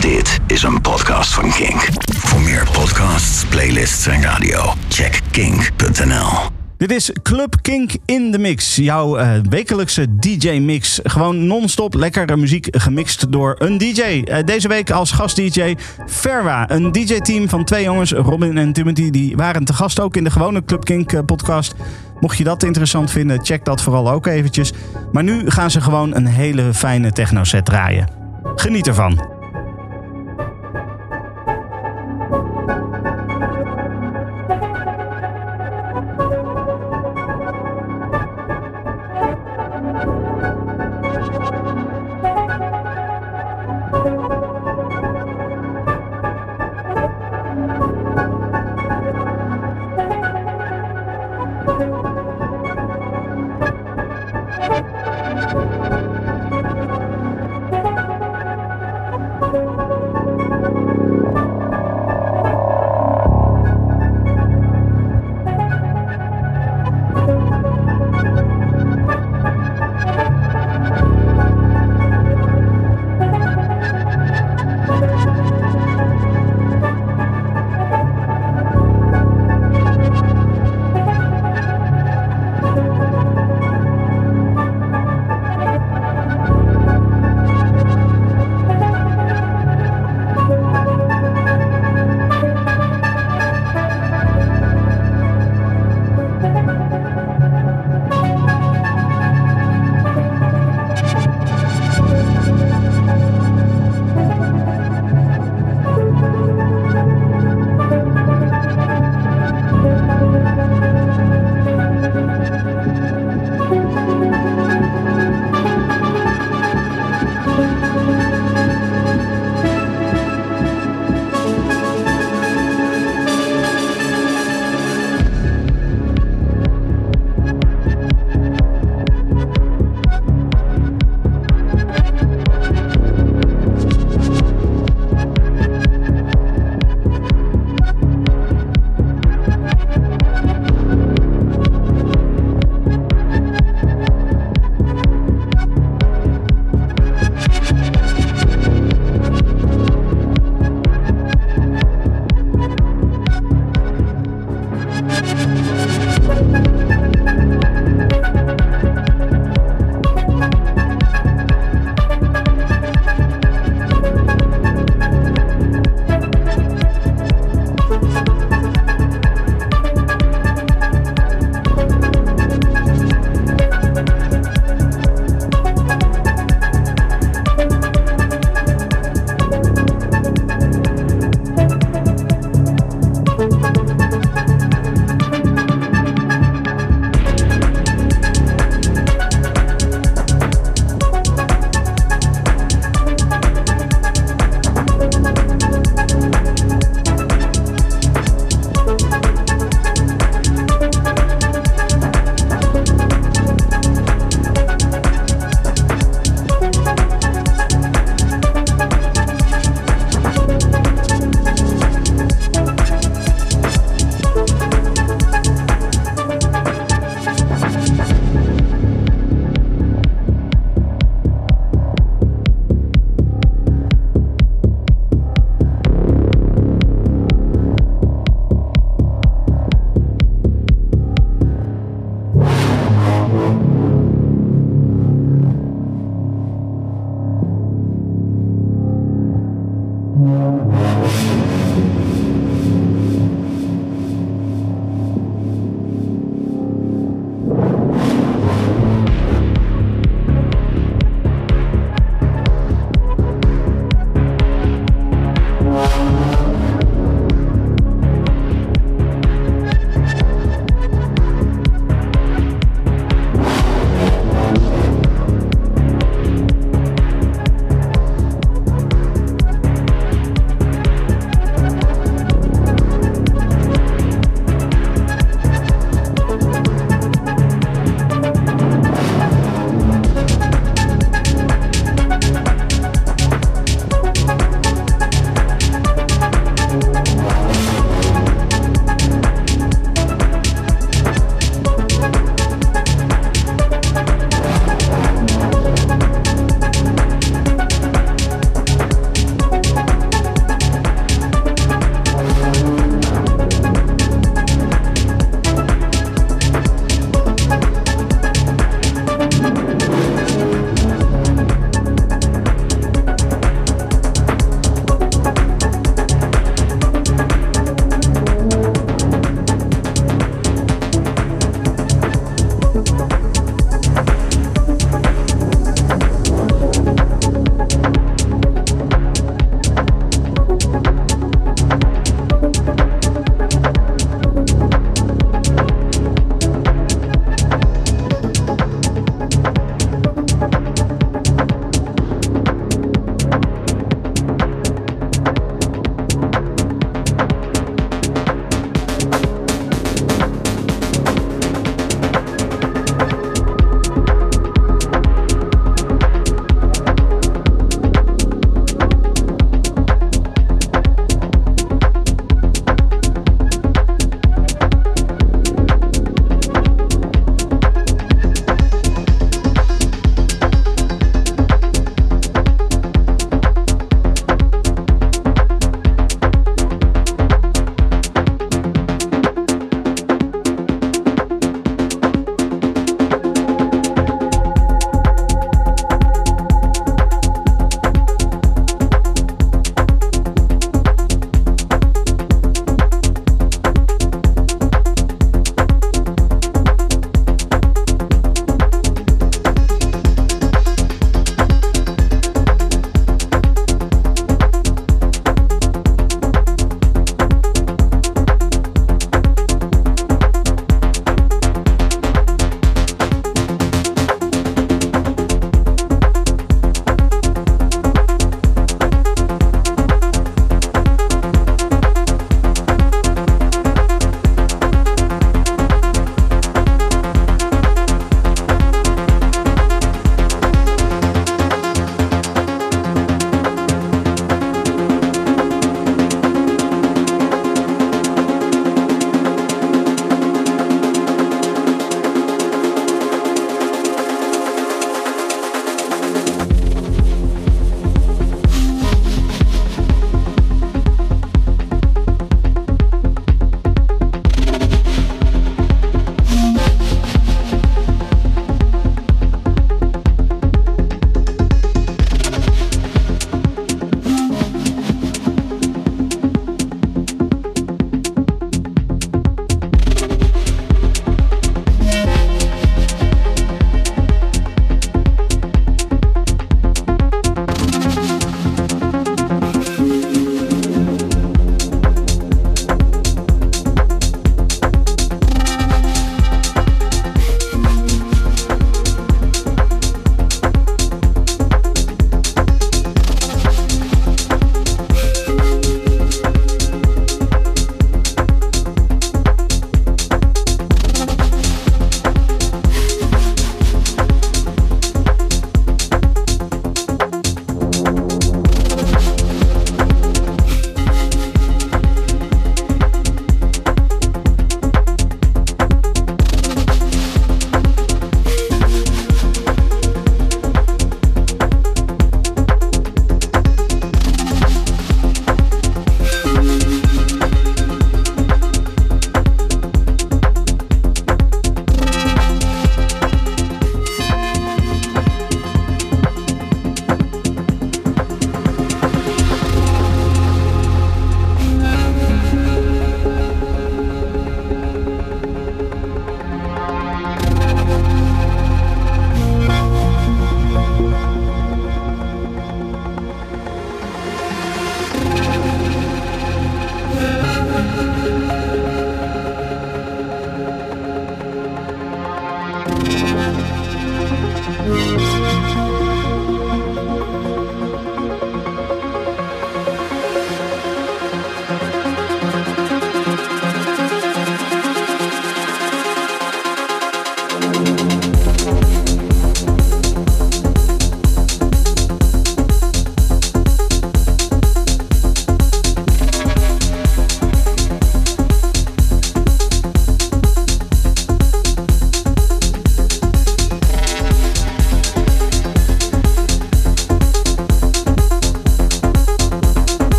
Dit is een podcast van Kink. Voor meer podcasts, playlists en radio, check kink.nl. Dit is Club Kink in de Mix. Jouw eh, wekelijkse DJ-mix. Gewoon non-stop lekkere muziek gemixt door een DJ. Eh, deze week als gast-DJ Ferwa. Een DJ-team van twee jongens, Robin en Timothy. Die waren te gast ook in de gewone Club Kink eh, podcast. Mocht je dat interessant vinden, check dat vooral ook eventjes. Maar nu gaan ze gewoon een hele fijne techno-set draaien. Geniet ervan.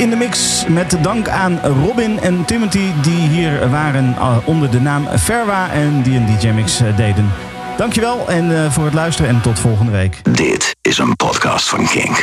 In de mix. Met dank aan Robin en Timothy die hier waren uh, onder de naam Ferwa en die een DJ-mix uh, deden. Dankjewel en uh, voor het luisteren en tot volgende week. Dit is een podcast van Kink.